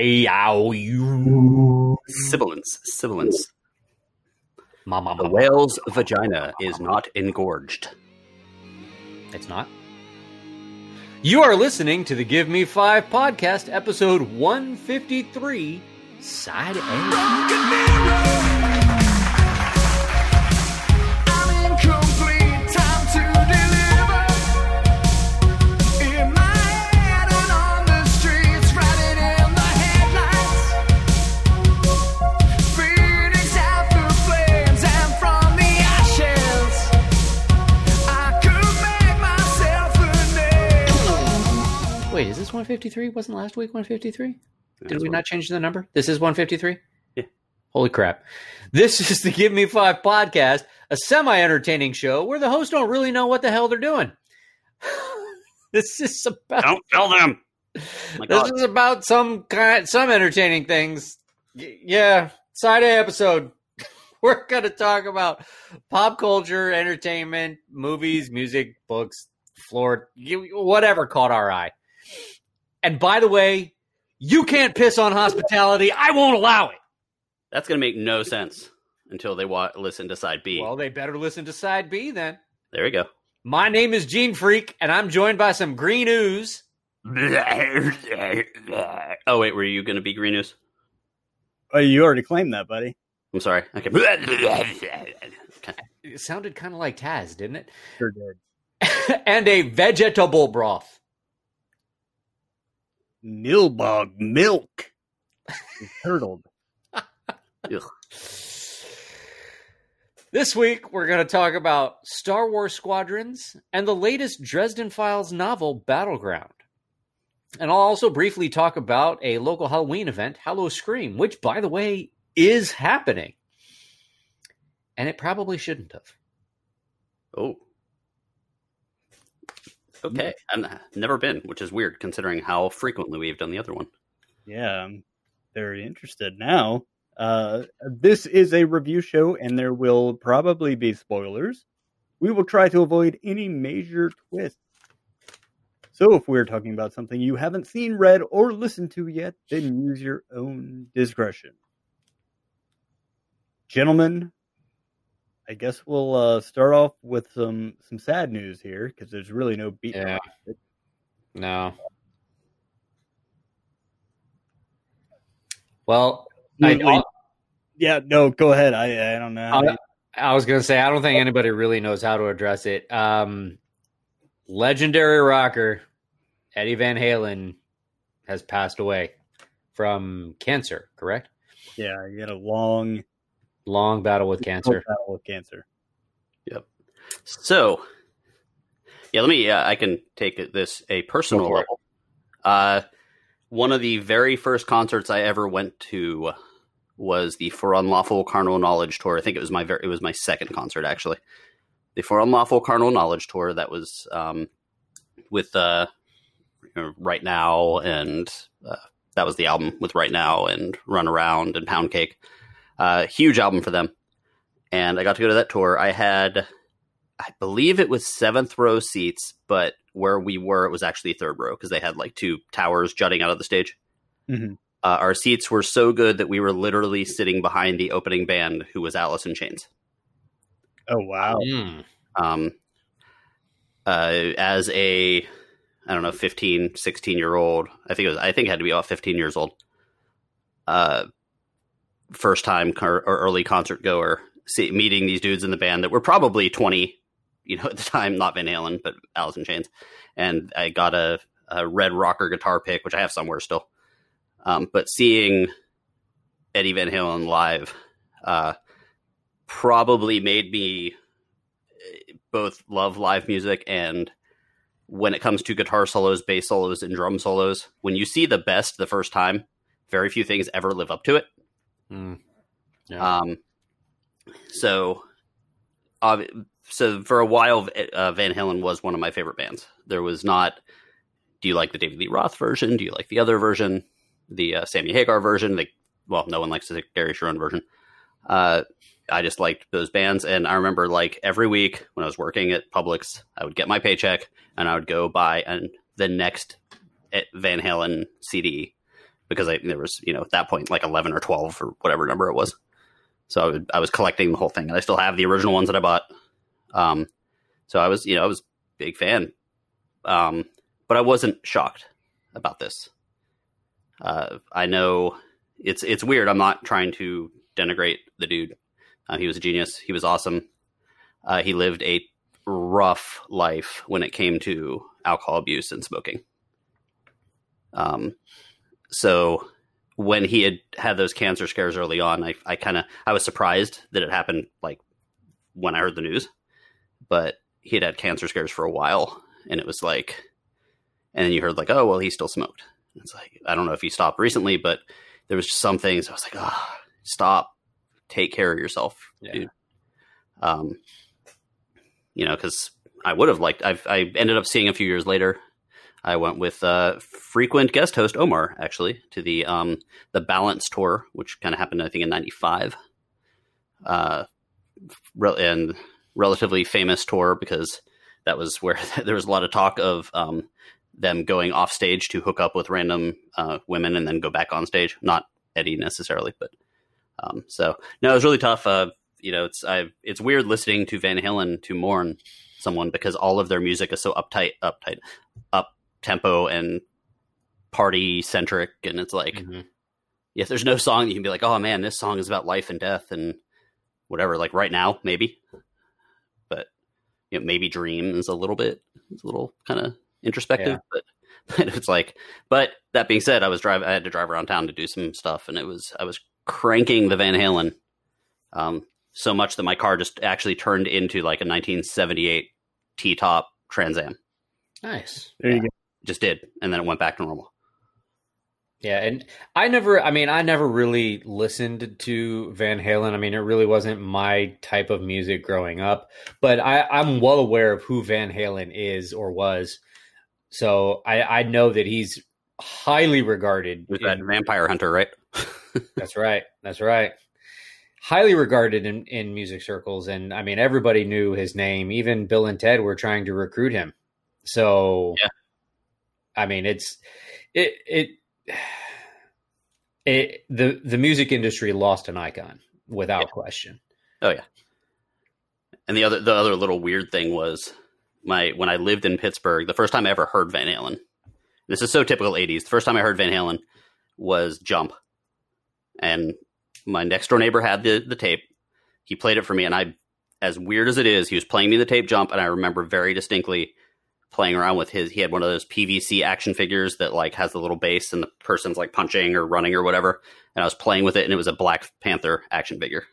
Yow, you. Sibilance. Sibilance. Mama, The whale's vagina is not engorged. It's not. You are listening to the Give Me Five podcast, episode 153, Side A. Wait, is this 153? Wasn't last week 153? Did That's we not change the number? This is 153? Yeah. Holy crap. This is the Give Me Five podcast, a semi entertaining show where the hosts don't really know what the hell they're doing. this is about Don't kill them. My this is about some kind some entertaining things. Y- yeah, side A episode. We're going to talk about pop culture, entertainment, movies, music, books, floor, whatever caught our eye. And by the way, you can't piss on hospitality. I won't allow it. That's going to make no sense until they wa- listen to side B. Well, they better listen to side B then. there we go. My name is Gene Freak, and I'm joined by some green ooze. oh, wait, were you going to be green news? Oh, you already claimed that, buddy. I'm sorry. Okay. okay. It sounded kind of like Taz, didn't it? Sure did. and a vegetable broth. Nilbog milk. Turtled. Ugh. This week, we're going to talk about Star Wars Squadrons and the latest Dresden Files novel, Battleground. And I'll also briefly talk about a local Halloween event, Howl-O-Scream, which, by the way, is happening. And it probably shouldn't have. Oh. Okay. I've never been, which is weird considering how frequently we've done the other one. Yeah, I'm very interested now. Uh, this is a review show, and there will probably be spoilers. We will try to avoid any major twists. So, if we're talking about something you haven't seen, read, or listened to yet, then use your own discretion. Gentlemen, I guess we'll uh, start off with some some sad news here because there's really no beat. Yeah. No. Well, I, yeah, no, go ahead. I I don't know. I, I was going to say, I don't think anybody really knows how to address it. Um, legendary rocker Eddie Van Halen has passed away from cancer, correct? yeah, you had a long Long battle with cancer. battle with cancer. Yep. So, yeah, let me. Uh, I can take this a personal Go for it. level. Uh, one of the very first concerts I ever went to was the For Unlawful Carnal Knowledge tour. I think it was my very, it was my second concert actually. The For Unlawful Carnal Knowledge tour that was um, with uh, you know, Right Now, and uh, that was the album with Right Now and Run Around and Pound Cake. Uh, huge album for them, and I got to go to that tour. I had I believe it was seventh row seats, but where we were, it was actually third row because they had like two towers jutting out of the stage. Mhm. Uh, our seats were so good that we were literally sitting behind the opening band, who was Alice in Chains. Oh wow! Mm. Um, uh, as a, I don't know, 15, 16 year old, I think it was, I think it had to be about 15 years old. Uh, first time or early concert goer, see, meeting these dudes in the band that were probably 20, you know, at the time, not Van Halen, but Alice in Chains. And I got a, a red rocker guitar pick, which I have somewhere still. Um, but seeing Eddie Van Halen live, uh, probably made me uh, both love live music and when it comes to guitar solos, bass solos, and drum solos, when you see the best the first time, very few things ever live up to it. Mm. Yeah. Um, so, uh, so for a while, uh, Van Halen was one of my favorite bands. There was not. Do you like the David Lee Roth version? Do you like the other version, the uh, Sammy Hagar version? The well, no one likes the Gary Cherone version. Uh, I just liked those bands, and I remember like every week when I was working at Publix, I would get my paycheck and I would go buy and the next eh, Van Halen CD because I there was you know at that point like eleven or twelve or whatever number it was. So I, would, I was collecting the whole thing, and I still have the original ones that I bought. Um, so I was you know I was big fan, um, but I wasn't shocked about this. Uh, I know it's it's weird. I'm not trying to denigrate the dude. Uh, he was a genius. He was awesome. Uh, he lived a rough life when it came to alcohol abuse and smoking. Um, so when he had had those cancer scares early on, I, I kind of I was surprised that it happened like when I heard the news, but he had had cancer scares for a while, and it was like, and then you heard like, oh well, he still smoked. It's like I don't know if he stopped recently, but there was just some things I was like, oh, stop, take care of yourself, Yeah. dude. Um, you know, because I would have liked. I've I ended up seeing a few years later. I went with uh, frequent guest host Omar actually to the um, the Balance tour, which kind of happened I think in '95, uh, re- and relatively famous tour because that was where there was a lot of talk of um, them going off stage to hook up with random uh, women and then go back on stage. Not Eddie necessarily, but um, so no, it was really tough. Uh, you know, it's I it's weird listening to Van Halen to mourn someone because all of their music is so uptight, uptight, up tempo and party centric, and it's like Mhm. if there's no song you can be like, oh man, this song is about life and death and whatever. Like right now, maybe, but you know, maybe dreams a little bit. It's a little kind of introspective, but but it's like. But that being said, I was driving. I had to drive around town to do some stuff, and it was I was cranking the Van Halen, um, so much that my car just actually turned into like a 1978 T top Trans Am. Nice. There you go. Just did, and then it went back to normal. Yeah, and I never I mean I never really listened to Van Halen. I mean it really wasn't my type of music growing up, but I I'm well aware of who Van Halen is or was. So I I know that he's highly regarded. With in- that Vampire Hunter, right? that's right. That's right. Highly regarded in, in music circles. And I mean, everybody knew his name. Even Bill and Ted were trying to recruit him. So, Yeah. I mean, it's, it, it, it, the, the music industry lost an icon without Yeah. question. Oh yeah. And the other the other little weird thing was my when I lived in Pittsburgh, the first time I ever heard Van Halen. This is so typical 80s. The first time I heard Van Halen was Jump. And my next door neighbor had the the tape. He played it for me and I as weird as it is, he was playing me the tape Jump and I remember very distinctly playing around with his he had one of those PVC action figures that like has the little base and the person's like punching or running or whatever. And I was playing with it and it was a Black Panther action figure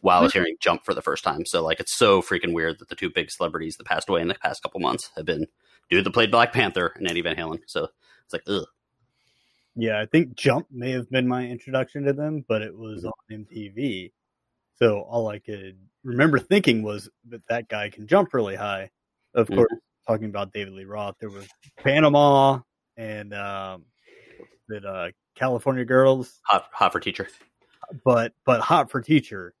while I was hearing Jump for the first time. So like it's so freaking weird that the two big celebrities that passed away in the past couple months have been dude that played Black Panther and Eddie Van Halen. So it's like ugh. Yeah, I think Jump may have been my introduction to them, but it was on MTV. So all I could remember thinking was that that guy can jump really high. Of Mhm. course, talking about David Lee Roth, there was Panama and um, that uh, California Girls, Hot hot for teacher. but but Hot for Teacher,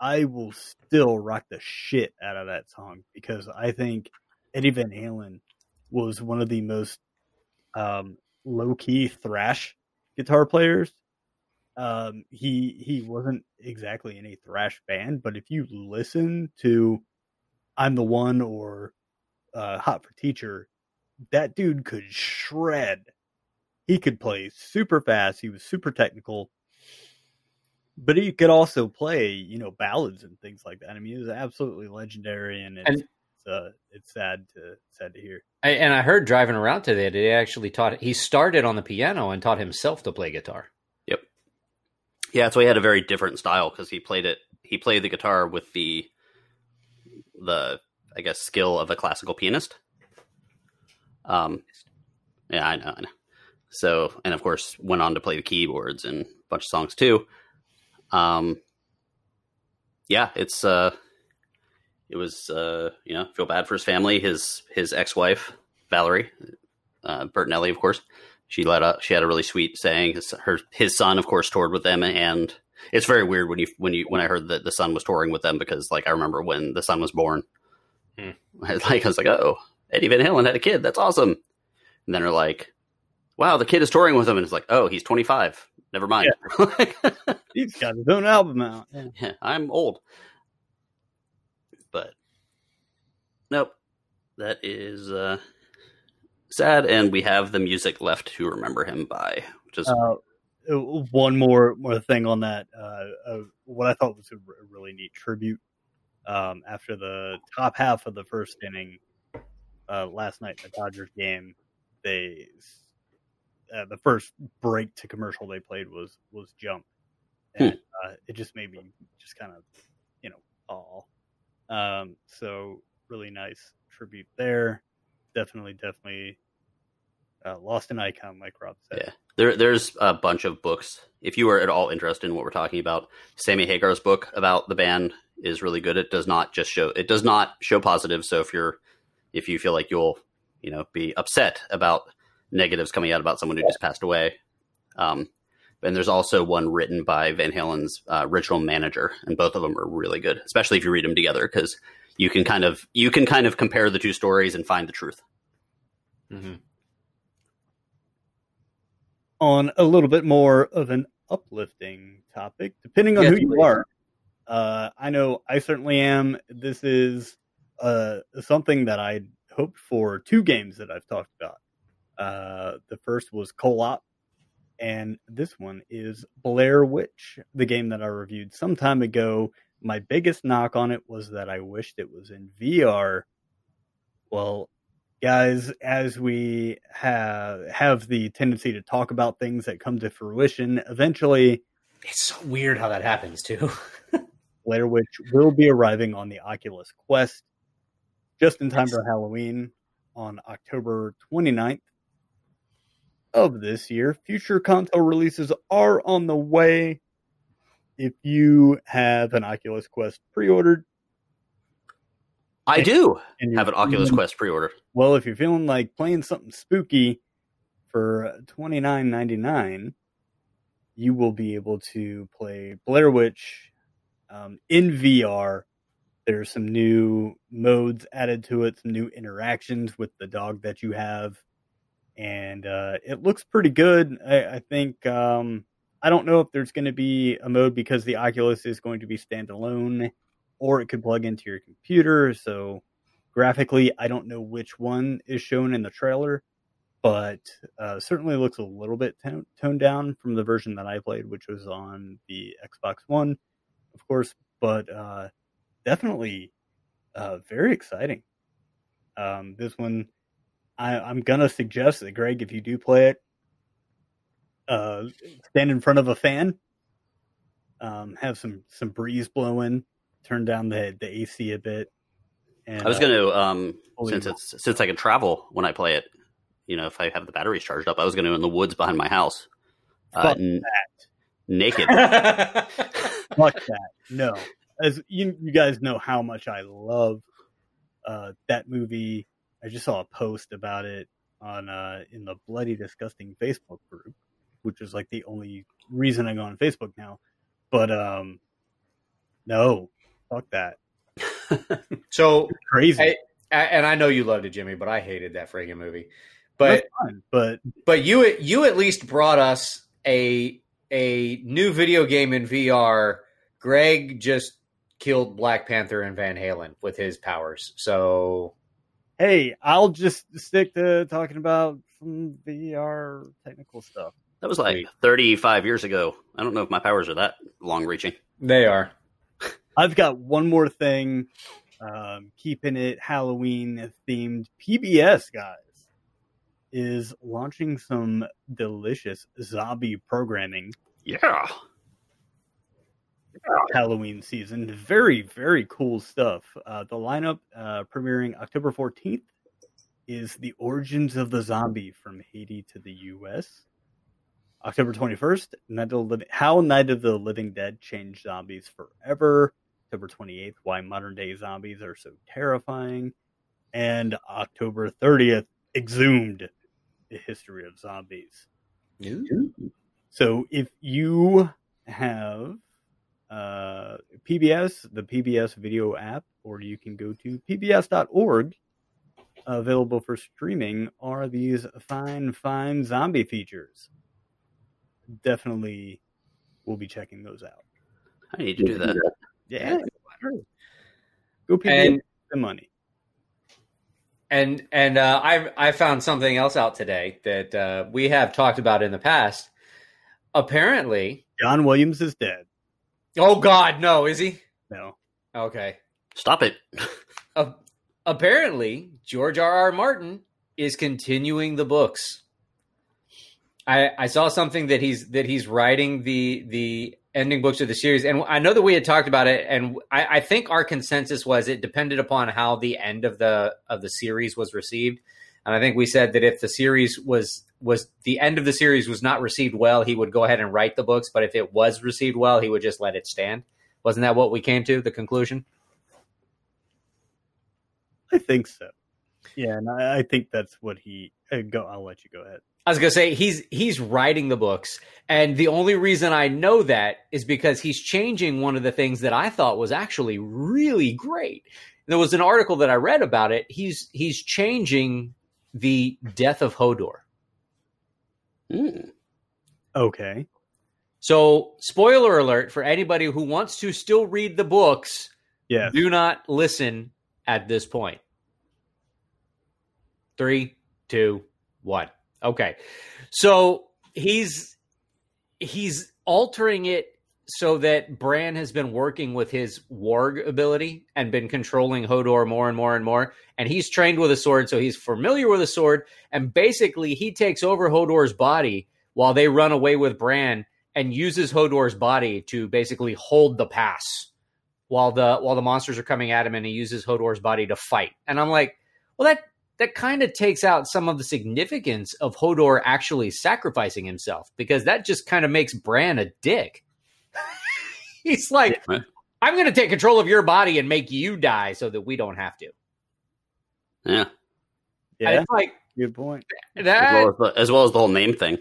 I will still rock the shit out of that song because I think Eddie Van Halen was one of the most um, low key thrash guitar players. Um, he he wasn't exactly in a thrash band, but if you listen to "I'm the One" or uh, "Hot for Teacher," that dude could shred. He could play super fast. He was super technical, but he could also play, you know, ballads and things like that. I mean, he was absolutely legendary, and it's And- it's, uh, it's sad to sad to hear. I, and I heard driving around today that he actually taught, he started on the piano and taught himself to play guitar. Yep. Yeah, so he had a very different style because he played it. He played the guitar with the the I guess skill of a classical pianist. Um, yeah, I know, I know. So, and of course, went on to play the keyboards and a bunch of songs too. Um, yeah, it's uh, it was uh, you know, feel bad for his family. His his ex wife Valerie uh, Bertinelli, of course she let up she had a really sweet saying his, her his son of course toured with them and it's very weird when you when you when i heard that the son was touring with them because like i remember when the son was born Hmm. I, like i was like oh eddie van halen had a kid that's awesome and then they're like wow, the kid is touring with him, and it's like, oh, he's 25. Never mind. He's got his own album out. Yeah. Yeah, I'm old. But nope. That is uh sad and we have the music left to remember him by, which is Uh, one more more thing on that. Uh, uh, what I thought was a r- really neat tribute. Um, after the top half of the first inning uh, last night in the Dodgers game, they uh, the first break to commercial they played was was jump, and uh, it just made me just kind of you know all. Um, so really nice tribute there. Definitely, definitely uh, lost an icon, like Rob said. Yeah. There there's a bunch of books. If you are at all interested in what we're talking about, Sammy Hagar's book about the band is really good. It does not just show it does not show positive. So if you're if you feel like you'll, you know, be upset about negatives coming out about someone who just passed away. Um and there's also one written by Van Halen's uh, original manager, and both of them are really good, especially if you read them together, because you can kind of you can kind of compare the two stories and find the truth. Mm-hmm. On a little bit more of an uplifting topic, depending on Yes, who you please. are. Uh, I know I certainly am. This is uh, something that I hoped for two games that I've talked about. Uh, the first was Co-op, and this one is Blair Witch, the game that I reviewed some time ago. My biggest knock on it was that I wished it was in VR. Well, guys, as we have have the tendency to talk about things that come to fruition, eventually It's so weird how that happens too. Blair Witch will be arriving on the Oculus Quest just in time for Halloween on October 29th of this year. Future console releases are on the way. If you have an Oculus Quest pre-ordered, I do and have an Oculus feeling- Quest pre-order. Well, if you're feeling like playing something spooky for twenty nine ninety nine, you will be able to play Blair Witch um, in VR. There's some new modes added to it, some new interactions with the dog that you have, and uh, it looks pretty good. I, I think um, I don't know if there's going to be a mode because the Oculus is going to be standalone, or it could plug into your computer. So graphically, I don't know which one is shown in the trailer, but uh, certainly looks a little bit tone- toned down from the version that I played, which was on the Xbox One, of course. But uh, definitely uh, very exciting. Um, this one, I, I'm gonna suggest that Greg, if you do play it, uh, stand in front of a fan, um, have some some breeze blowing, turn down the the AC a bit. And I was uh, going to, um, since it's since I can travel when I play it, you know, if I have the batteries charged up, I was going to in the woods behind my house, uh, Fuck n- naked. fuck that. No, as you you guys know how much I love uh, that movie. I just saw a post about it on uh, in the bloody disgusting Facebook group, which is like the only reason I go on Facebook now. But um, no, fuck that. So, Crazy. Hey, a- and I know you loved it, Jimmy, but I hated that friggin' movie. But fine, but but you you at least brought us a a new video game in VR. Greg just killed Black Panther and Van Halen with his powers. So hey, I'll just stick to talking about some VR technical stuff. That was like 35 years ago. I don't know if my powers are that long reaching. they are. I've got one more thing, um, keeping it Halloween themed. PBS guys is launching some delicious zombie programming Yeah. Halloween season. Very very cool stuff. Uh, the lineup uh, premiering October fourteenth is the origins of the zombie from Haiti to the U.S. October 21st, Night of the Living, How Night of the Living Dead Changed Zombies Forever. October 28th, Why Modern Day Zombies Are So Terrifying. And October 30th, Exhumed, The History of Zombies. So if you have uh, PBS, the PBS video app, or you can go to pbs.org available for streaming are these fine, fine zombie features. Definitely, we'll be checking those out. I need to do that. Yeah, sure. Go people And- the money. And and uh, I I found something else out today that uh, we have talked about in the past. Apparently, John Williams is dead. oh God, no, is he? No, Okay. Stop it. Uh, apparently, George R. R. Martin is continuing the books. I I saw something that he's that he's writing the the ending books of the series, and I know that we had talked about it, and I, I think our consensus was it depended upon how the end of the of the series was received, and I think we said that if the series was was the end of the series was not received well, he would go ahead and write the books, but if it was received well, he would just let it stand. Wasn't that what we came to the conclusion? I think so. Yeah, and I, I think that's what he. Uh, go. I'll let you go ahead. I was gonna say he's he's writing the books, and the only reason I know that is because he's changing one of the things that I thought was actually really great. There was an article that I read about it. He's he's changing the death of Hodor. Hmm. Okay. So, spoiler alert for anybody who wants to still read the books, Yeah. do not listen at this point. Three, two, one. Okay. So he's he's altering it so that Bran has been working with his warg ability and been controlling Hodor more and more and more. And he's trained with a sword, so he's familiar with a sword. And basically, he takes over Hodor's body while they run away with Bran and uses Hodor's body to basically hold the pass while the while the monsters are coming at him, and he uses Hodor's body to fight. And I'm like, well, that that kind of takes out some of the significance of Hodor actually sacrificing himself because that just kind of makes Bran a dick. He's like, Yeah. I'm going to take control of your body and make you die so that we don't have to. Yeah. Yeah. it's like Good point. As well as, the, as well as the whole name thing.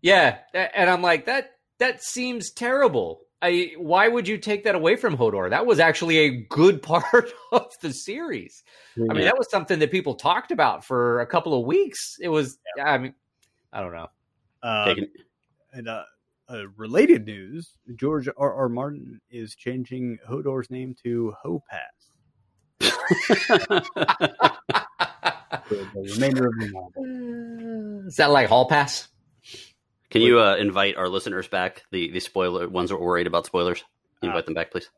Yeah, and I'm like that. That seems terrible. I why would you take that away from Hodor? That was actually a good part of the series. I mean, that was something that people talked about for a couple of weeks. It was. I mean, I don't know. Uh, Taking, and uh, uh, related news: George R. R. Martin is changing Hodor's name to Hopass for the remainder of the novel. Is that like Hall Pass? Can you uh, invite our listeners back? The the spoiler ones that were worried about spoilers. Invite them back, please.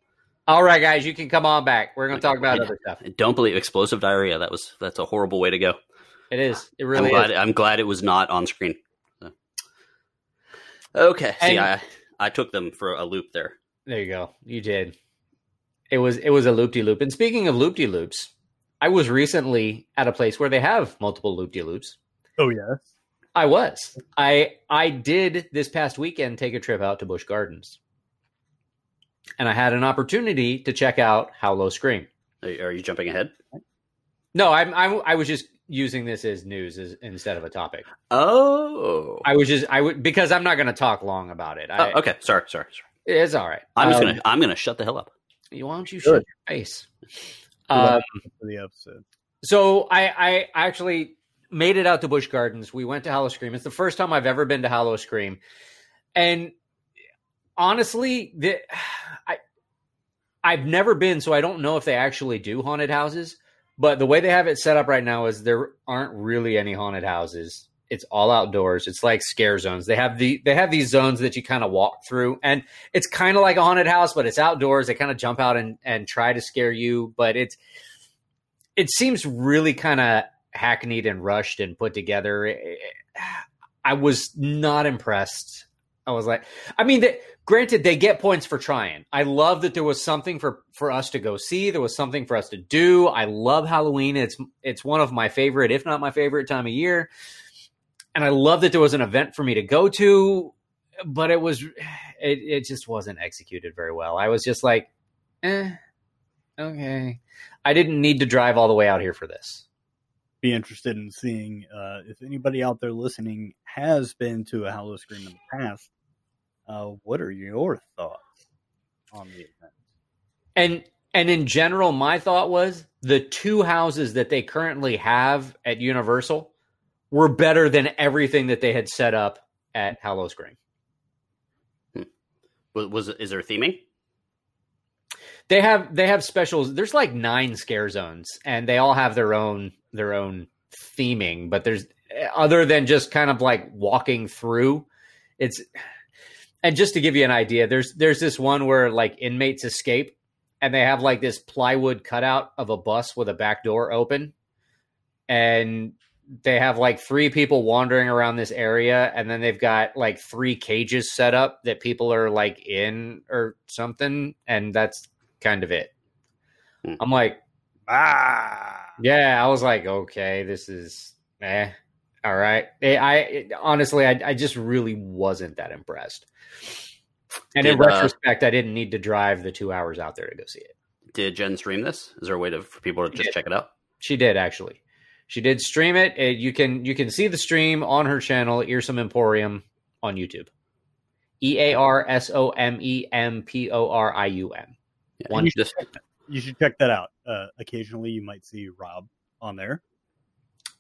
All right, guys, you can come on back. We're going to talk about other stuff. Don't believe explosive diarrhea. That was that's a horrible way to go. It is. It I'm really glad. is. I'm glad it was not on screen. So. Okay. See, I I took them for a loop there. There you go. You did. It was it was a loop de loop. And speaking of loop de loops, I was recently at a place where they have multiple loop de loops. Oh yes. I was. I I did this past weekend take a trip out to Busch Gardens. And I had an opportunity to check out How Scream. Are, are you jumping ahead? No, I'm, I'm I was just using this as news as, instead of a topic. Oh. I was just I would because I'm not going to talk long about it. I, oh okay. Sorry. Sorry. Sorry. It's all right. I'm just Um, gonna I'm gonna shut the hell up. Why don't you Good. shut your face? Um, For the episode. So I, I actually made it out to Busch Gardens. We went to Howl-O-Scream. It's the first time I've ever been to Howl-O-Scream, and honestly, the I I've never been, so I don't know if they actually do haunted houses. But the way they have it set up right now is there aren't really any haunted houses. It's all outdoors. It's like scare zones. They have the they have these zones that you kind of walk through, and it's kind of like a haunted house, but it's outdoors. They kind of jump out and and try to scare you, but it's it seems really kind of hackneyed and rushed and put together. I was not impressed. I was like, I mean, that granted, they get points for trying. I love that there was something for for us to go see. There was something for us to do. I love Halloween. It's it's one of my favorite, if not my favorite, time of year. And I love that there was an event for me to go to, but it was it, it just wasn't executed very well. I was just like, eh, okay. I didn't need to drive all the way out here for this. Be interested in seeing uh, if anybody out there listening has been to a Howl-O-Scream in the past. Uh, what are your thoughts on the event? And And in general, my thought was the two houses that they currently have at Universal were better than everything that they had set up at Hallow Spring. Was, was is there theming? They have they have specials. There's like nine scare zones, and they all have their own their own theming. But there's other than just kind of like walking through, it's and just to give you an idea, there's there's this one where like inmates escape, and they have like this plywood cutout of a bus with a back door open, and they have like three people wandering around this area and then they've got like three cages set up that people are like in or something and that's kind of it Hmm. i'm like Ah. Yeah i was like okay this is eh all right Eh, i honestly I, I just really wasn't that impressed and in Did, uh, retrospect i didn't need to drive the two hours out there to go see it Did Jen stream this? Is there a way to for people to just check it out? She did actually. She did stream it. Uh, You can you can see the stream on her channel, Earsome Emporium, on YouTube. E A R S O M E M P O R I U M. One- You should check that out. Uh, occasionally, you might see Rob on there.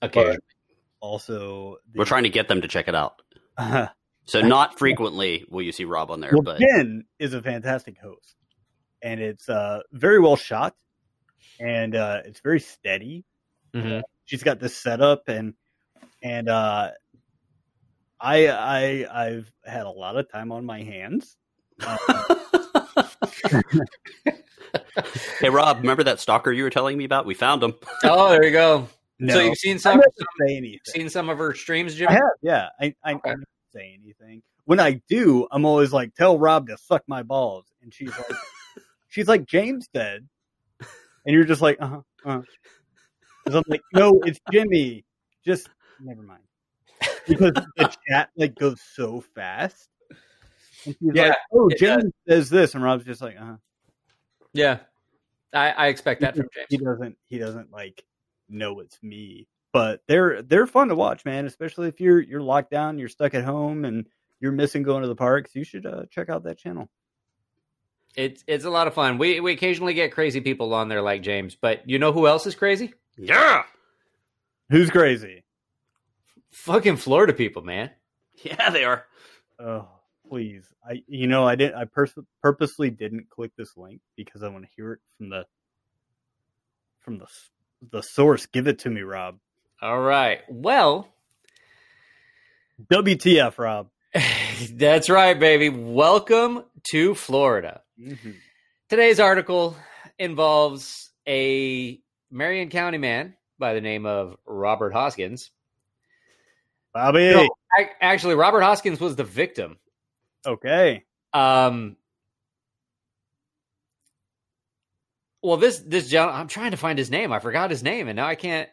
Okay. Also, the, we're trying to get them to check it out. Uh, So not frequently will you see Rob on there, well, but Jen is a fantastic host, and it's uh, very well shot, and uh, it's very steady. Mhm. She's got this setup, and and uh, I I I've had a lot of time on my hands. Hey Rob, remember that stalker you were telling me about? We found him. Oh, there you go. no, So you've seen some, some gonna say anything. seen some of her streams, I Jimmy? have, yeah. I I, Okay. I don't say anything. When I do, I'm always like, "Tell Rob to suck my balls," and she's like, "She's like James said," and you're just like, "Uh huh." Uh-huh. I'm like, "No, it's Jimmy." Just never mind. Because the chat like goes so fast. And she's Yeah, like, "Oh, it James says this," and Rob's just like, "Uh huh." Yeah. I, I expect that from James. He doesn't. He doesn't like know it's me. But they're they're fun to watch, man. Especially if you're you're locked down, you're stuck at home, and you're missing going to the parks. You should uh, check out that channel. It's it's a lot of fun. We we occasionally get crazy people on there like James, but you know who else is crazy? Yeah. Who's crazy? Fucking Florida people, man. Yeah, they are. Oh, please. I you know I didn't. I pers- purposely didn't click this link because I want to hear it from the from the the source. Give it to me, Rob. All right. Well, WTF, Rob? that's right, baby. Welcome to Florida. Mm-hmm. Today's article involves a Marion County man by the name of Robert Hoskins. Bobby. No, actually, Robert Hoskins was the victim. Okay. Um, well, this this gentleman, I'm trying to find his name. I forgot his name, and now I can't.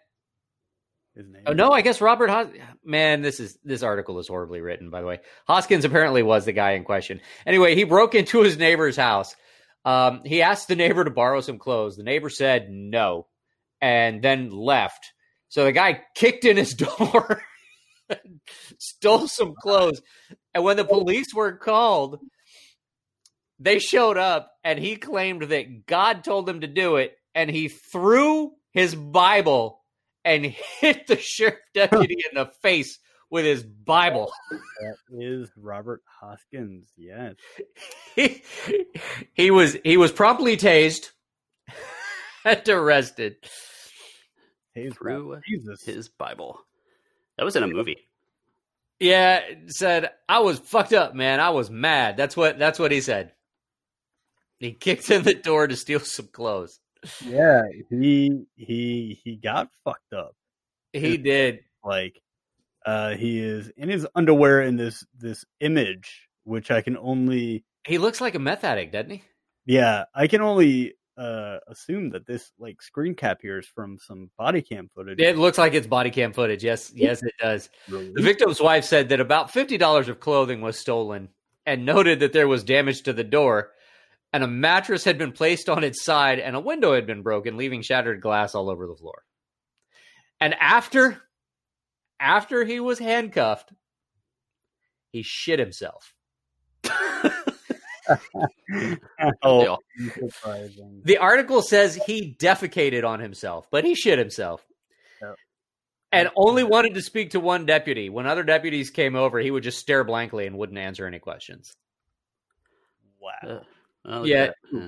His name. Oh no, I guess Robert. Hos- Man, this is this article is horribly written. By the way, Hoskins apparently was the guy in question. Anyway, he broke into his neighbor's house. Um, he asked the neighbor to borrow some clothes. The neighbor said no, and then left. So the guy kicked in his door, stole some clothes, and when the police were called, they showed up, and he claimed that God told him to do it, and he threw his Bible and hit the sheriff deputy in the face with his Bible. That is Robert Hoskins. Yes. He, he was he was promptly tased and arrested. Through Jesus. his Bible. That was in a movie. Yeah, said I was fucked up, man. I was mad. That's what that's what he said. He kicked in the door to steal some clothes. Yeah, he he he got fucked up. He did. Like, uh, he is in his underwear in this this image, which I can only He looks like a meth addict, doesn't he? yeah, I can only uh assume that this like screen cap here is from some body cam footage. It looks like it's body cam footage. Yes, yes, it does. Really? The victim's wife said that about fifty dollars of clothing was stolen, and noted that there was damage to the door, and a mattress had been placed on its side, and a window had been broken, leaving shattered glass all over the floor. And after, after he was handcuffed, he shit himself. Oh, The article says he defecated on himself, but he shit himself. Yep. And only wanted to speak to one deputy. When other deputies came over, he would just stare blankly and wouldn't answer any questions. Wow. Uh, Yeah. Yeah.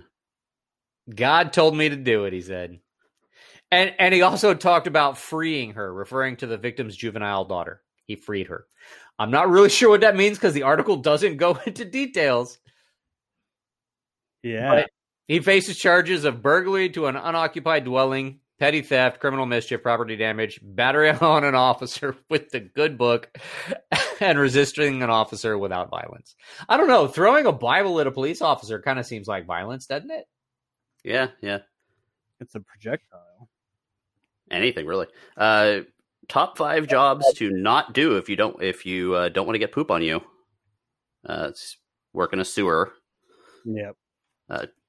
God told me to do it, he said. And and he also talked about freeing her, referring to the victim's juvenile daughter. He freed her. I'm not really sure what that means because the article doesn't go into details. Yeah. But he faces charges of burglary to an unoccupied dwelling, petty theft, criminal mischief, property damage, battery on an officer with the good book, and resisting an officer without violence. I don't know. Throwing a Bible at a police officer kind of seems like violence, doesn't it? yeah, yeah. It's a projectile. Anything really. Uh, top five jobs to not do if you don't if you uh, don't want to get poop on you. Uh, it's work in a sewer, Yep.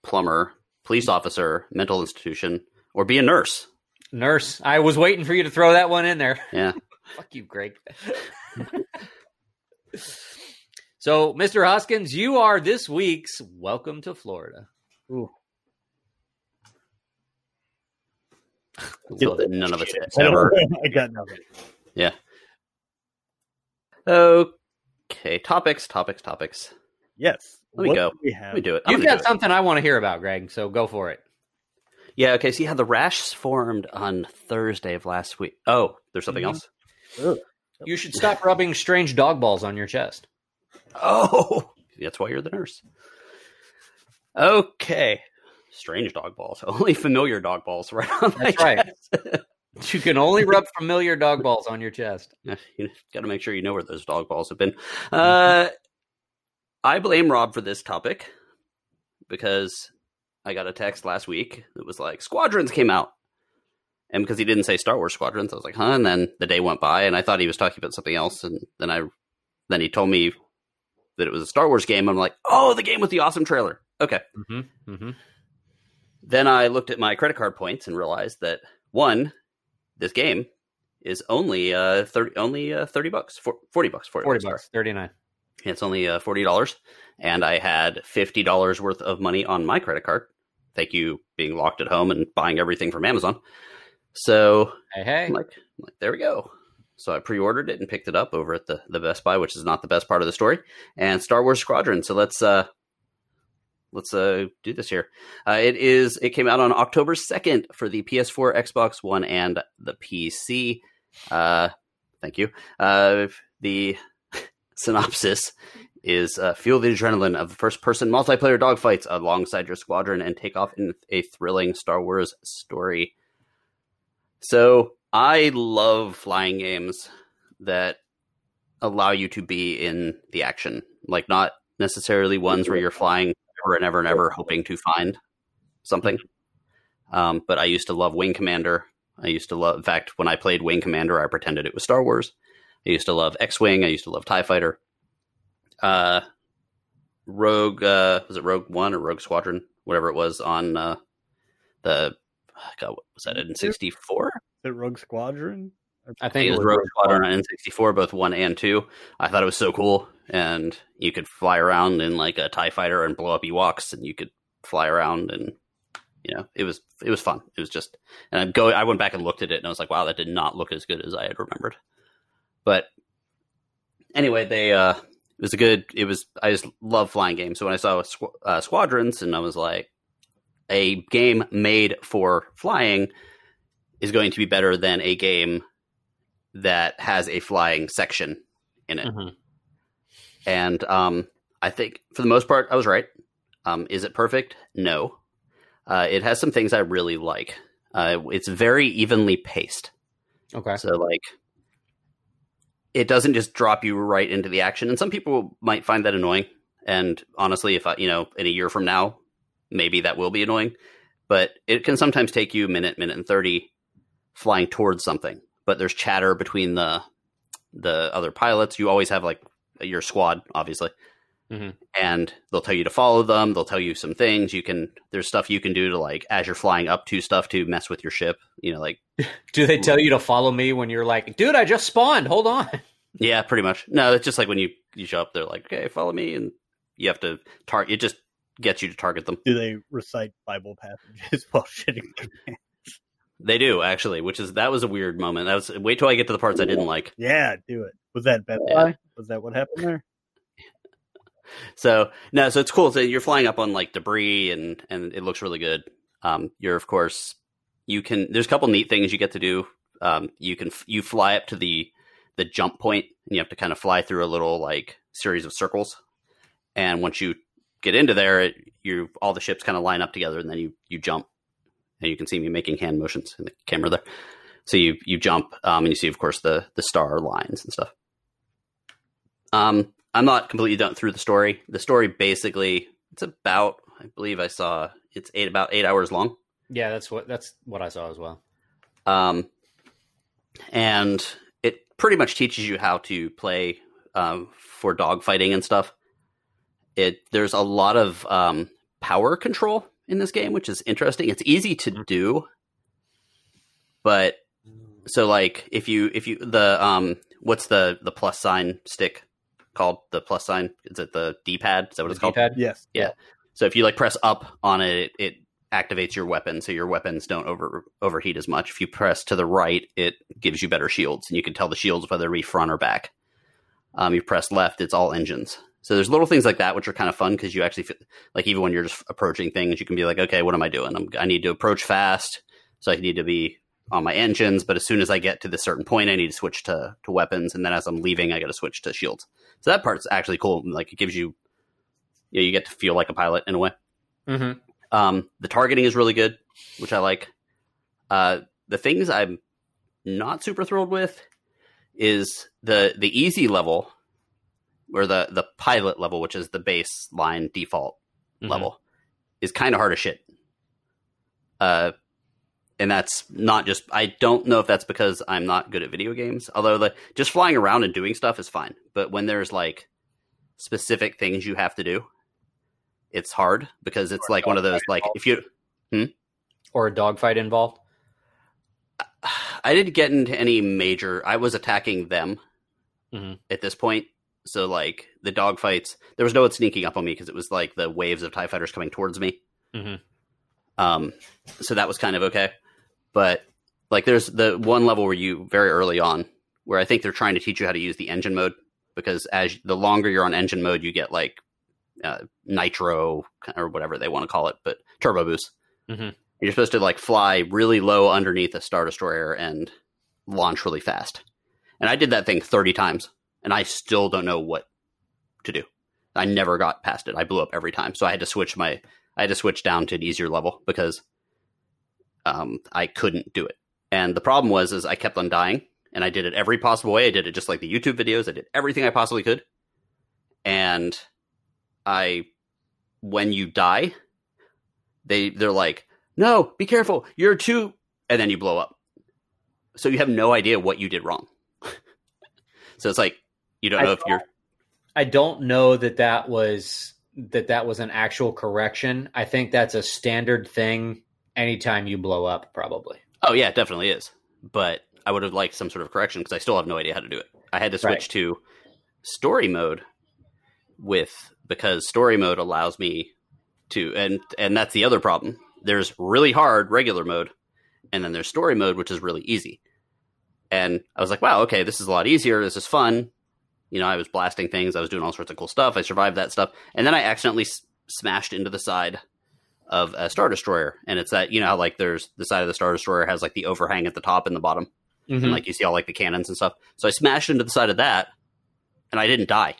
Plumber, police officer, mental institution, or be a nurse. Nurse, I was waiting for you to throw that one in there. Yeah. Fuck you, Greg. so, Mr. Hoskins, you are this week's Welcome to Florida. Ooh. None of us ever. I got nothing. Yeah. Okay, topics, topics, topics. Yes. Let me go. do We Let me do it. I'm You've got do it. something I want to hear about, Greg, so go for it. Yeah. Okay. So you had the rash formed on Thursday of last week. Oh, there's something Mhm. else. Ugh. You should stop rubbing strange dog balls on your chest. Oh, that's why you're the nurse. Okay. Strange dog balls. Only familiar dog balls right on my That's right. chest. You can only rub familiar dog balls on your chest. Yeah, you got to make sure you know where those dog balls have been. Uh, I blame Rob for this topic because I got a text last week that was like Squadrons came out, and because he didn't say Star Wars Squadrons, I was like, huh. And then the day went by, and I thought he was talking about something else, and then I then he told me that it was a Star Wars game. I'm like, oh, the game with the awesome trailer. Okay. Mm-hmm. Mm-hmm. Then I looked at my credit card points and realized that one, this game is only uh thirty only uh, thirty bucks, for, forty bucks, forty, 40 bucks. bucks, 39. It's only uh, forty dollars, and I had fifty dollars worth of money on my credit card. Thank you, being locked at home and buying everything from Amazon. So Hey, hey. I'm like, I'm like, there we go. So I pre-ordered it and picked it up over at the the Best Buy, which is not the best part of the story, and Star Wars Squadron. So let's uh let's uh do this here. Uh, it is it came out on October second for the PS4, Xbox One, and the PC. Uh, thank you. Uh, the synopsis is uh, the adrenaline of first-person multiplayer dogfights alongside your squadron and take off in a thrilling Star Wars story. So I love flying games that allow you to be in the action, like not necessarily ones where you're flying ever and ever and ever hoping to find something. Um, but I used to love Wing Commander. I used to love, in fact, when I played Wing Commander, I pretended it was Star Wars. I used to love X Wing. I used to love TIE Fighter. Uh, Rogue, uh, was it Rogue One or Rogue Squadron? Whatever it was on uh, the, God, what was that N64? Is it Rogue Squadron? I think it was Rogue Squadron on N64, both one and two. I thought it was so cool, and you could fly around in like a Tie Fighter and blow up Ewoks, and you could fly around, and you know, it was it was fun. It was just, and I go, I went back and looked at it, and I was like, wow, that did not look as good as I had remembered. But anyway, they uh, it was a good. It was I just love flying games. So when I saw Squ- uh, Squadrons, and I was like, a game made for flying is going to be better than a game that has a flying section in it. Mhm. And um, I think for the most part, I was right. Um, is it perfect? No. Uh, it has some things I really like. Uh, it's very evenly paced. Okay. So like it doesn't just drop you right into the action. And some people might find that annoying. And honestly, if I, you know, in a year from now, maybe that will be annoying. But it can sometimes take you a minute, minute and thirty flying towards something. But there's chatter between the the other pilots. You always have like your squad, obviously. Mhm. And they'll tell you to follow them. They'll tell you some things. You can there's stuff you can do to like as you're flying up to stuff to mess with your ship. You know, like Do they tell you to follow me when you're like, dude, I just spawned. Hold on. Yeah, pretty much. No, it's just like when you you show up, they're like, "Okay, follow me," and you have to target. It just gets you to target them. Do they recite Bible passages while shitting? They do actually, which is that was a weird moment. That was wait till I get to the parts I didn't like. Yeah, do it. Was that Best Yeah. Was that what happened there? So no, so it's cool. So you're flying up on like debris, and and it looks really good. Um, you're of course you can. There's a couple neat things you get to do. Um, you can you fly up to the the jump point, and you have to kind of fly through a little like series of circles. And once you get into there, it, you all the ships kind of line up together, and then you you jump, and you can see me making hand motions in the camera there. So you you jump, um, and you see of course the the star lines and stuff. Um, I'm not completely done through the story. The story basically it's about I believe I saw it's eight about eight hours long. Yeah, that's what that's what I saw as well. Um, and it pretty much teaches you how to play um, for dogfighting and stuff. It there's a lot of um, power control in this game, which is interesting. It's easy to do, but so like if you if you the um what's the the plus sign stick called the plus sign is it the d-pad is that what it's called D-pad? Yes. Yeah. So if you like press up on it, it, it activates your weapon, so your weapons don't over overheat as much. If you press to the right, it gives you better shields, and you can tell the shields whether to be front or back. Um, you press left, it's all engines. So there's little things like that which are kind of fun because you actually feel, like even when you're just approaching things, you can be like, okay, what am I doing? I'm, I need to approach fast, so I need to be on my engines. But as soon as I get to this certain point, I need to switch to to weapons, and then as I'm leaving, I got to switch to shields. So that part's actually cool. Like it gives you, you, know, you get to feel like a pilot in a way. Mm-hmm. Um, the targeting is really good, which I like. Uh, the things I'm not super thrilled with is the the easy level or the the pilot level, which is the baseline default Mhm. level, is kind of hard as shit. Uh, and that's not just I don't know if that's because I'm not good at video games. Although the just flying around and doing stuff is fine, but when there's like specific things you have to do, it's hard because it's like one of those like if you Or a dogfight involved. I didn't get into any major. I was attacking them Mhm. at this point, so like the dogfights, there was no one sneaking up on me because it was like the waves of Tie fighters coming towards me. Mhm. Um, so that was kind of okay, but like there's the one level where you very early on where I think they're trying to teach you how to use the engine mode because as the longer you're on engine mode, you get like uh, nitro or whatever they want to call it, but turbo boost. Mhm. You're supposed to like fly really low underneath a star destroyer and launch really fast. And I did that thing 30 times, and I still don't know what to do. I never got past it. I blew up every time, so I had to switch my I had to switch down to an easier level because um, I couldn't do it. And the problem was is I kept on dying, and I did it every possible way. I did it just like the YouTube videos. I did everything I possibly could, and I when you die, they they're like, no, be careful, you're too, and then you blow up. So you have no idea what you did wrong. so it's like you don't I know if you're I don't know that that was that that was an actual correction. I think that's a standard thing anytime you blow up, probably. Oh yeah, it definitely is. But I would have liked some sort of correction because I still have no idea how to do it. I had to switch Right. to story mode with because story mode allows me to and and that's the other problem. There's really hard regular mode and then there's story mode which is really easy. And I was like, wow, okay, this is a lot easier. This is fun. You know, I was blasting things. I was doing all sorts of cool stuff. I survived that stuff. And then I accidentally s- smashed into the side of a star destroyer and it's that you know how like there's the side of the star destroyer has like the overhang at the top and the bottom Mm-hmm. and like you see all like the cannons and stuff so i smashed into the side of that and i didn't die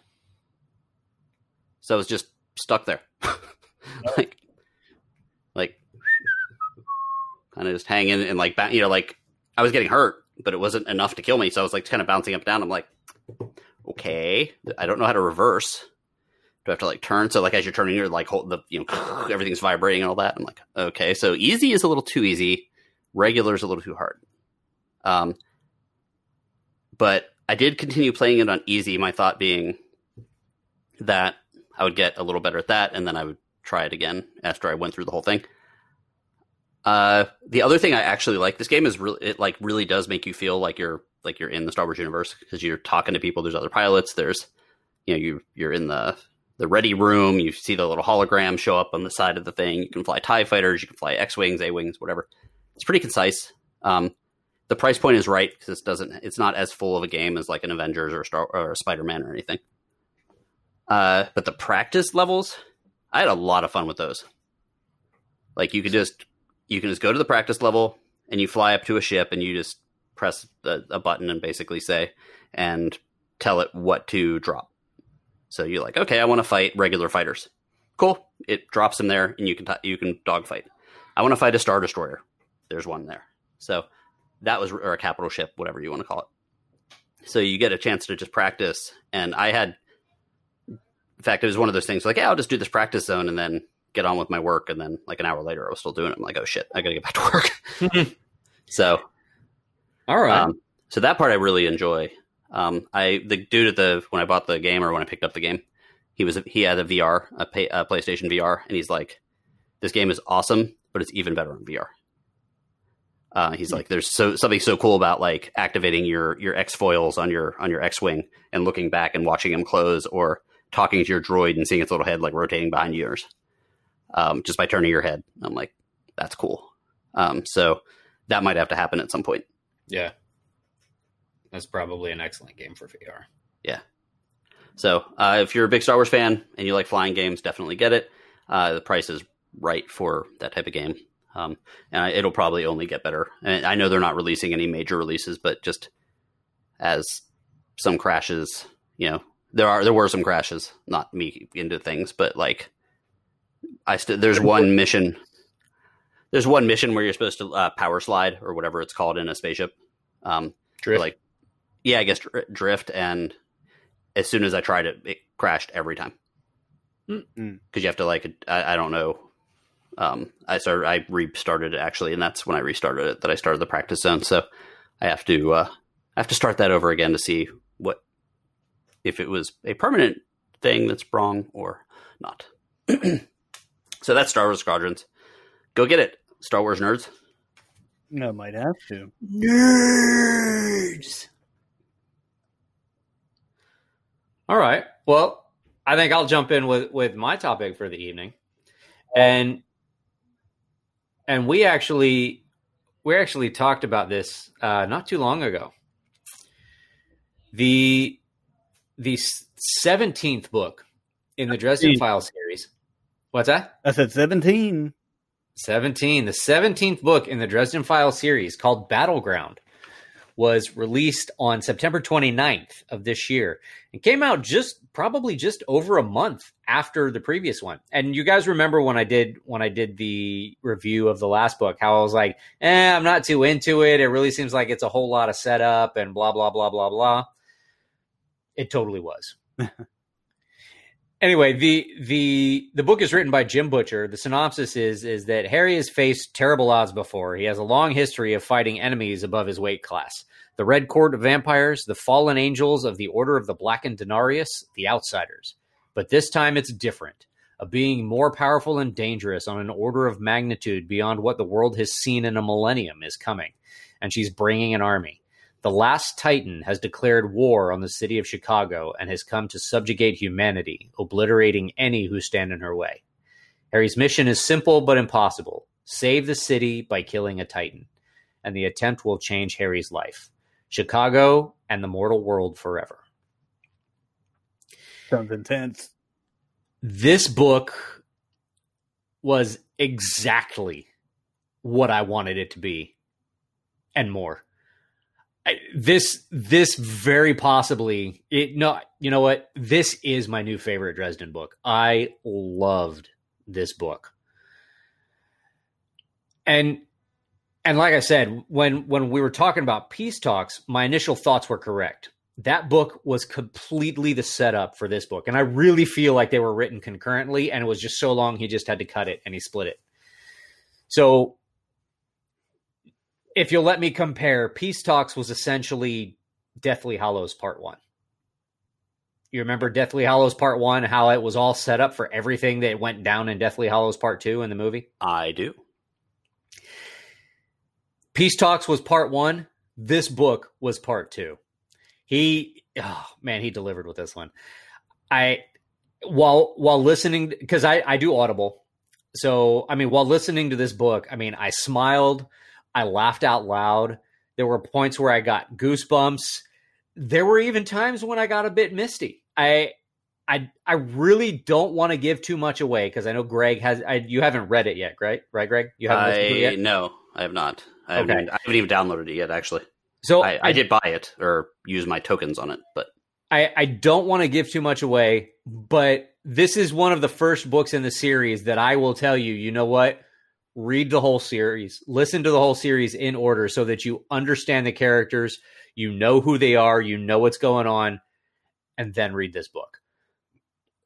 so i was just stuck there like like kind of just hanging and like you know like i was getting hurt but it wasn't enough to kill me so i was like kind of bouncing up and down i'm like okay i don't know how to reverse do I have to like turn? So like as you're turning, you're like hold the you know everything's vibrating and all that. I'm like, okay, so easy is a little too easy, regular is a little too hard. Um, but I did continue playing it on easy. My thought being that I would get a little better at that, and then I would try it again after I went through the whole thing. Uh, the other thing I actually like this game is really it like really does make you feel like you're like you're in the Star Wars universe because you're talking to people. There's other pilots. There's you know you you're in the the ready room. You see the little hologram show up on the side of the thing. You can fly Tie fighters. You can fly X wings, A wings, whatever. It's pretty concise. Um, the price point is right because it doesn't. It's not as full of a game as like an Avengers or Star or Spider Man or anything. Uh, but the practice levels, I had a lot of fun with those. Like you could just you can just go to the practice level and you fly up to a ship and you just press a, a button and basically say and tell it what to drop. So you're like, okay, I want to fight regular fighters. Cool. It drops them there, and you can t- you can dogfight. I want to fight a star destroyer. There's one there. So that was or a capital ship, whatever you want to call it. So you get a chance to just practice, and I had, in fact, it was one of those things like, yeah, I'll just do this practice zone and then get on with my work, and then like an hour later, I was still doing it. I'm like, oh shit, I gotta get back to work. so All right. um, so that part I really enjoy. Um, I the dude at the when I bought the game or when I picked up the game, he was he had a VR, a, pay, a PlayStation VR, and he's like, "This game is awesome, but it's even better on VR." Uh, he's like, "There's so something so cool about like activating your your S foils on your on your X wing and looking back and watching him close, or talking to your droid and seeing its little head like rotating behind yours, um, just by turning your head." I'm like, "That's cool." Um, so that might have to happen at some point. yeah. That's probably an excellent game for VR. Yeah. So uh, if you're a big Star Wars fan and you like flying games, definitely get it. Uh, the price is right for that type of game, um, and I, it'll probably only get better. And I know they're not releasing any major releases, but just as some crashes, you know, there are there were some crashes. Not me into things, but like I st- there's one mission. There's one mission where you're supposed to uh, power slide or whatever it's called in a spaceship. Um, Drift. like yeah i guess dr- drift and as soon as i tried it it crashed every time because you have to like I, I don't know um i started i restarted it actually and that's when i restarted it that i started the practice zone so i have to uh i have to start that over again to see what if it was a permanent thing that's wrong or not so that's star wars squadrons go get it star wars nerds No, might have to. Nerds. All right. Well, I think I'll jump in with with my topic for the evening, and and we actually we actually talked about this uh, not too long ago. The the seventeenth book in the Dresden Files series. What's that? I said 17. 17. The 17th book in the Dresden Files series called Battleground was released on September 29th of this year and came out just probably just over a month after the previous one. And you guys remember when I did when I did the review of the last book how I was like, "Eh, I'm not too into it. It really seems like it's a whole lot of setup and blah blah blah blah blah." It totally was. anyway, the the the book is written by Jim Butcher. The synopsis is is that Harry has faced terrible odds before. He has a long history of fighting enemies above his weight class. The Red Court of Vampires, the fallen angels of the Order of the Blackened Denarius, the Outsiders. But this time it's different. A being more powerful and dangerous on an order of magnitude beyond what the world has seen in a millennium is coming. And she's bringing an army. The last Titan has declared war on the city of Chicago and has come to subjugate humanity, obliterating any who stand in her way. Harry's mission is simple but impossible save the city by killing a Titan, and the attempt will change Harry's life, Chicago, and the mortal world forever. Sounds intense. This book was exactly what I wanted it to be and more. I, this this very possibly it no you know what this is my new favorite Dresden book. I loved this book. And and like I said when when we were talking about peace talks, my initial thoughts were correct. That book was completely the setup for this book and I really feel like they were written concurrently and it was just so long he just had to cut it and he split it. So if you'll let me compare, Peace Talks was essentially Deathly Hallows Part 1. You remember Deathly Hallows Part 1, how it was all set up for everything that went down in Deathly Hallows Part 2 in the movie? i do Peace Talks was Part 1. This book was Part 2. He, oh man, he delivered with this one. I, while while listening because I I do Audible, so I mean while listening to this book, I mean I smiled, I laughed out loud. There were points where I got goosebumps. There were even times when I got a bit misty. I I I really don't want to give too much away because I know Greg has. I, you haven't read it yet, right? Right, Greg? You haven't I yet. no, I have not. I haven't, Okay. even, I haven't even downloaded it yet. Actually, So I, I did buy it or use my tokens on it, but I, I don't want to give too much away, but this is one of the first books in the series that I will tell you, you know what? Read the whole series, listen to the whole series in order so that you understand the characters, you know who they are, you know what's going on, and then read this book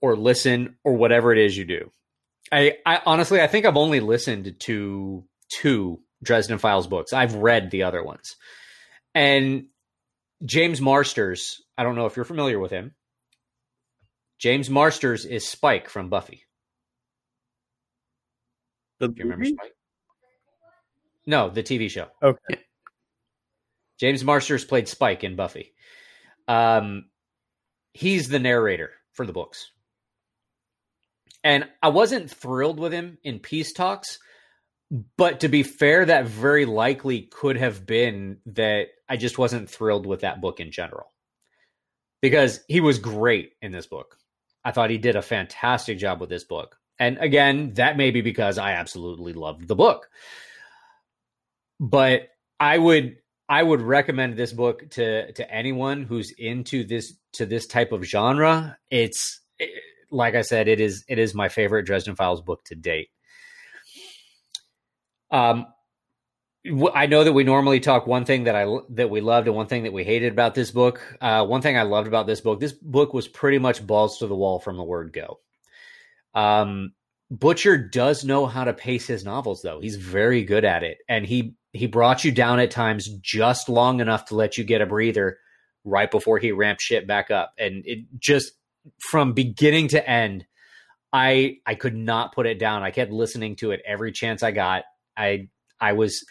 or listen or whatever it is you do. I, I honestly, I think I've only listened to two Dresden Files books. I've read the other ones. And James Marsters, I don't know if you're familiar with him. James Marsters is Spike from Buffy. The Do you remember movie? Spike? No, the TV show. Okay. James Marsters played Spike in Buffy. Um, he's the narrator for the books. And I wasn't thrilled with him in peace talks, but to be fair, that very likely could have been that I just wasn't thrilled with that book in general. Because he was great in this book. I thought he did a fantastic job with this book. And again, that may be because I absolutely loved the book. But I would I would recommend this book to to anyone who's into this to this type of genre. It's it, like I said, it is it is my favorite Dresden Files book to date. Um, I know that we normally talk one thing that I that we loved and one thing that we hated about this book. Uh, one thing I loved about this book, this book was pretty much balls to the wall from the word go. Um, Butcher does know how to pace his novels, though. He's very good at it, and he he brought you down at times just long enough to let you get a breather right before he ramped shit back up, and it just from beginning to end. I I could not put it down. I kept listening to it every chance I got. I I was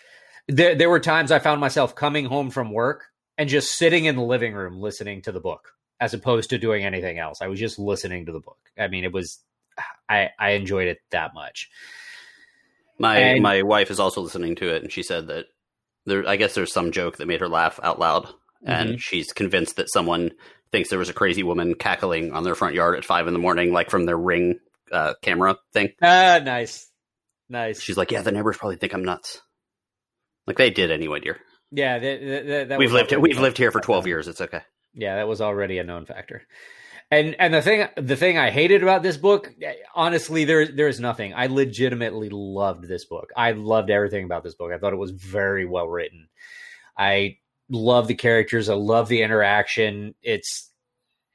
there. There were times I found myself coming home from work and just sitting in the living room listening to the book, as opposed to doing anything else. I was just listening to the book. I mean, it was I I enjoyed it that much. my And- my wife is also listening to it, and she said that there. I guess there's some joke that made her laugh out loud, and she's convinced that someone thinks there was a crazy woman cackling on their front yard at five in the morning, like from their ring uh, camera thing. Ah, nice, nice. She's like, "Yeah, the neighbors probably think I'm nuts." Like they did anyway, dear. yeah, that, that, that, that we've lived here. We've lived here for twelve years. It's okay. Yeah, that was already a known factor. And and the thing the thing I hated about this book, eh, honestly, there there is nothing. I legitimately loved this book. I loved everything about this book. I thought it was very well written. I love the characters. I love the interaction. It's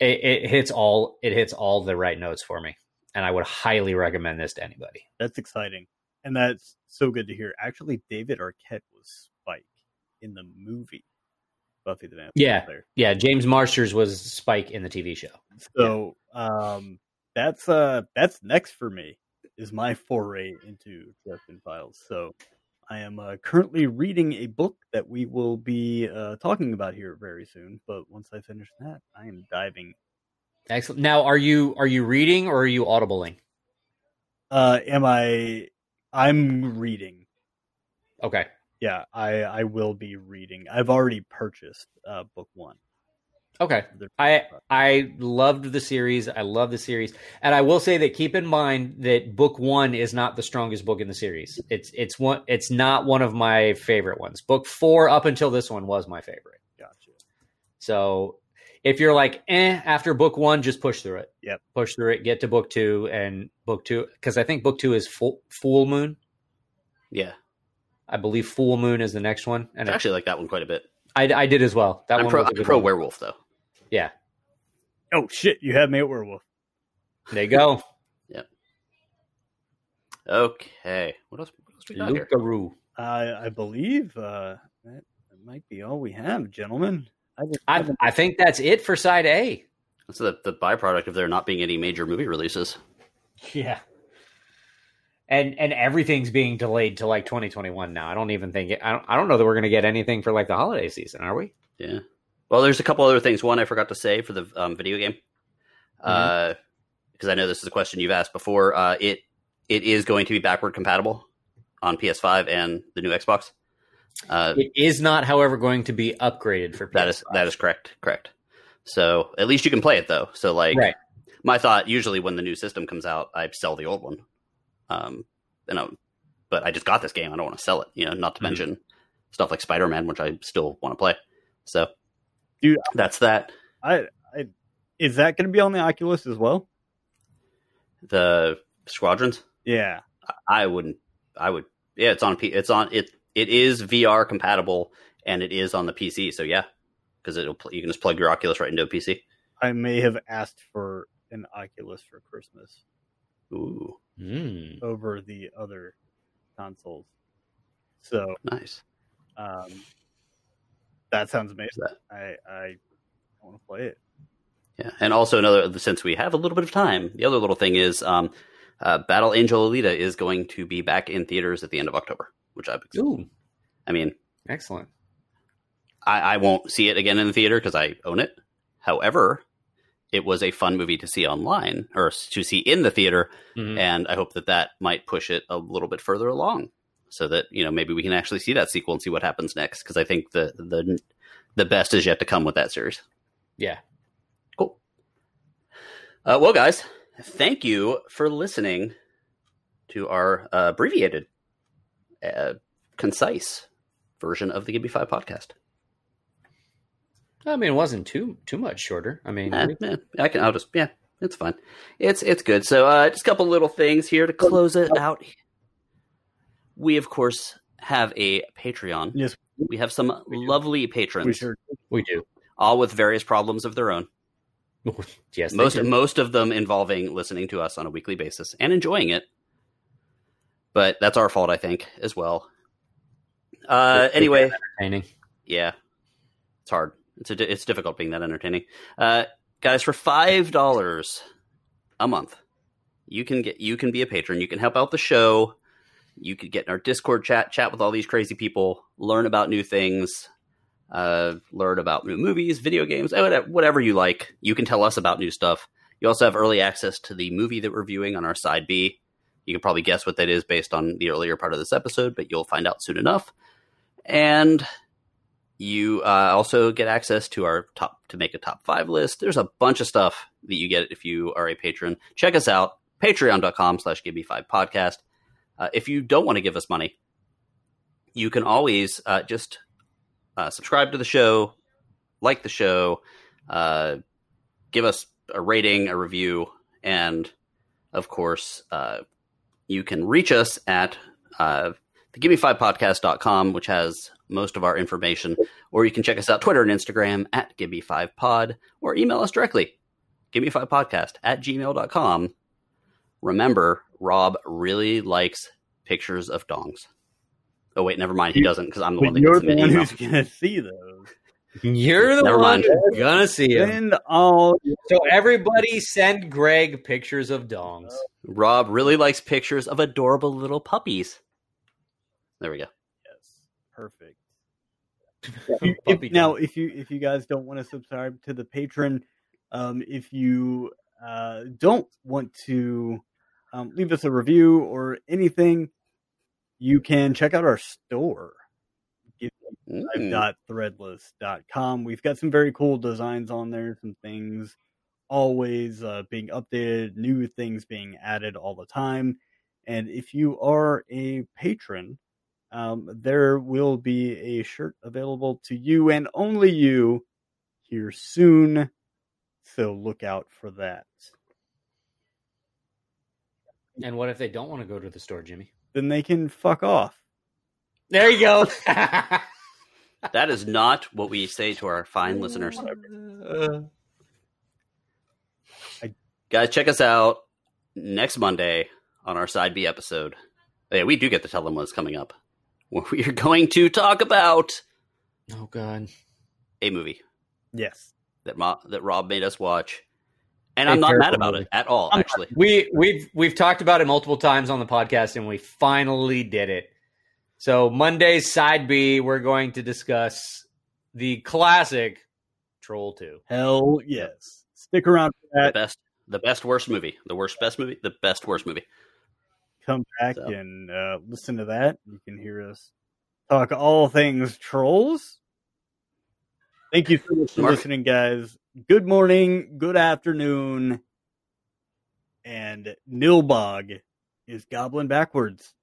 it, it hits all it hits all the right notes for me, and I would highly recommend this to anybody. That's exciting. And that's so good to hear. Actually, David Arquette was Spike in the movie Buffy the Vampire Yeah. Slayer. Yeah, James Marsters was Spike in the TV show. So um that's uh that's next for me is my foray into Dresden Files. So I am uh, currently reading a book that we will be uh, talking about here very soon. But once I finish that, I am diving. Excellent. Now, are you are you reading or are you audibling? Uh, am I? I'm reading. Okay. Yeah, I I will be reading. I've already purchased uh, book one. Okay. I I loved the series. I love the series, and I will say that keep in mind that book one is not the strongest book in the series. It's it's one. It's not one of my favorite ones. Book four up until this one was my favorite. Gotcha. So if you're like eh after book one, just push through it. Yep. Push through it. Get to book two and book two because I think book two is full, Full Moon. Yeah, I believe Full Moon is the next one, and I it- actually like that one quite a bit. I, I did as well. That I'm one pro, was a I'm pro one. werewolf though. Yeah, Oh shit! You have me at werewolf. there you go. Yep. Okay, what else? What else we got here? Lucaroo. I I believe uh, that, that might be all we have, gentlemen. I just I, haven't- I think that's it for side A. That's the the byproduct of there not being any major movie releases. Yeah. And and everything's being delayed to like 2021 now. I don't even think it, I don't I don't know that we're going to get anything for like the holiday season, are we? Yeah. Well, there's a couple other things. One I forgot to say for the um, video game. Uh, because I know this is a question you've asked before. Uh, it it is going to be backward compatible on PS5 and the new Xbox. Uh, It is not, however, going to be upgraded for PS5. that is that is correct. Correct. So at least you can play it though. So like Right. my thought usually when the new system comes out, I sell the old one. Um, you know, but I just got this game. I don't want to sell it. You know, not to Mhm. mention stuff like Spider Man, which I still want to play. So, Dude, that's that. I, I is that going to be on the Oculus as well? The Squadrons. Yeah. I wouldn't. I would. Yeah, it's on. P, it's on. It. It is VR compatible, and it is on the PC. So yeah, because it'll. pl- You can just plug your Oculus right into a PC. I may have asked for an Oculus for Christmas Ooh, Mm. over the other consoles. So nice. um, that sounds amazing. That- I I want to play it. Yeah, and also another since we have a little bit of time, the other little thing is um, uh, Battle Angel Alita is going to be back in theaters at the end of October, which I. Ooh, I mean, excellent. I, I won't see it again in the theater because I own it. However, it was a fun movie to see online or to see in the theater, Mhm. and I hope that that might push it a little bit further along, so that you know maybe we can actually see that sequel and see what happens next. Because I think the the the best is yet to come with that series. Yeah. Cool. Uh, well, guys, thank you for listening to our uh, abbreviated, uh, concise version of the Give Me Five podcast. I mean, it wasn't too too much shorter. I mean, Eh, we- eh, I can. I'll just. Yeah, it's fine. It's it's good. So, uh, just a couple little things here to close it out. We of course have a Patreon. Yes, We have some We lovely patrons, we sure. we do. all with various problems of their own. yes, most most of them involving listening to us on a weekly basis and enjoying it. But that's our fault, I think, as well. Uh, anyway, entertaining. yeah, it's hard. It's a, it's difficult being that entertaining. Uh, guys, for five dollars a month, you can get you can be a patron. You can help out the show. You could get in our Discord chat, chat with all these crazy people, learn about new things, uh, learn about new movies, video games, eh, whatever, whatever you like. You can tell us about new stuff. You also have early access to the movie that we're viewing on our side B. You can probably guess what that is based on the earlier part of this episode, but you'll find out soon enough. And you uh, also get access to our top to make a top five list. There's a bunch of stuff that you get if you are a patron. Check us out, patreon.com slash give me five podcast. Uh, if you don't want to give us money, you can always uh, just uh, subscribe to the show, like the show, uh, give us a rating, a review, and of course, uh, you can reach us at uh, the give me five podcast.com, which has most of our information, or you can check us out Twitter and Instagram at give me five pod, or email us directly, give me five podcast at gmail.com. Remember, Rob really likes pictures of dongs. Oh wait, never mind. He doesn't because I'm the one that you're gets the the one email. who's gonna see those. You're the Never one who's gonna see him. Send all. So everybody send Greg pictures of dongs. Rob really likes pictures of adorable little puppies. There we go. Yes, perfect. If- Puppy now, if you if you guys don't want to subscribe to the patron, um, if you uh, don't want to um, leave us a review or anything, you can check out our store. Mm. threadless.com. We've got some very cool designs on there, some things always uh, being updated, new things being added all the time. And if you are a patron, um, there will be a shirt available to you and only you here soon. So look out for that. And what if they don't want to go to the store, Jimmy? Then they can fuck off. There you go. That is not what we say to our fine listeners. Uh, Guys, check us out next Monday on our side B episode. Yeah, we do get to tell them what's coming up. We are going to talk about oh God. a movie Yes. that Mo- that Rob made us watch, and A I'm not mad about movie. it at all. I'm- Actually, We we've we've talked about it multiple times on the podcast, and we finally did it. So Monday's side B, we're going to discuss the classic Troll Two. Hell yes. Stick around for the that. best The best worst movie. The worst best movie. The best worst movie. Come back So. and uh, listen to that. You can hear us talk all things trolls. Thank you so much for Mark. listening, guys. Good morning, good afternoon, and Nilbog is gobbling backwards. to attack.